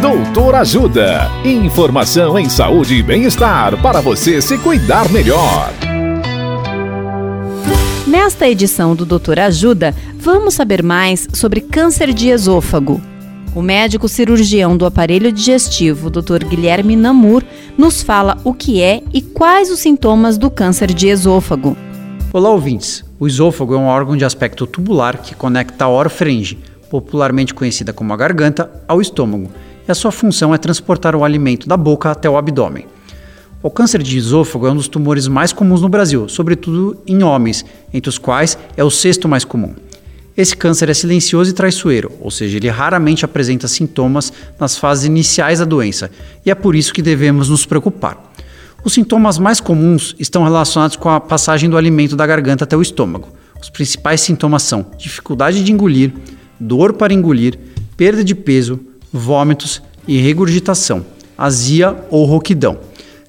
Doutor Ajuda. Informação em saúde e bem-estar para você se cuidar melhor. Nesta edição do Doutor Ajuda, vamos saber mais sobre câncer de esôfago. O médico cirurgião do aparelho digestivo, Dr. Guilherme Namur, nos fala o que é e quais os sintomas do câncer de esôfago. Olá, ouvintes. O esôfago é um órgão de aspecto tubular que conecta a orofaringe, popularmente conhecida como a garganta, ao estômago, e a sua função é transportar o alimento da boca até o abdômen. O câncer de esôfago é um dos tumores mais comuns no Brasil, sobretudo em homens, entre os quais é o sexto mais comum. Esse câncer é silencioso e traiçoeiro, ou seja, ele raramente apresenta sintomas nas fases iniciais da doença, e é por isso que devemos nos preocupar. Os sintomas mais comuns estão relacionados com a passagem do alimento da garganta até o estômago. Os principais sintomas são dificuldade de engolir, dor para engolir, perda de peso, vômitos e regurgitação, azia ou rouquidão.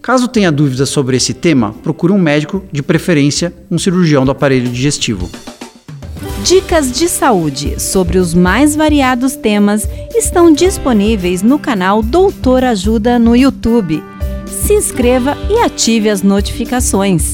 Caso tenha dúvidas sobre esse tema, procure um médico, de preferência um cirurgião do aparelho digestivo. Dicas de saúde sobre os mais variados temas estão disponíveis no canal Doutor Ajuda no YouTube. Se inscreva e ative as notificações.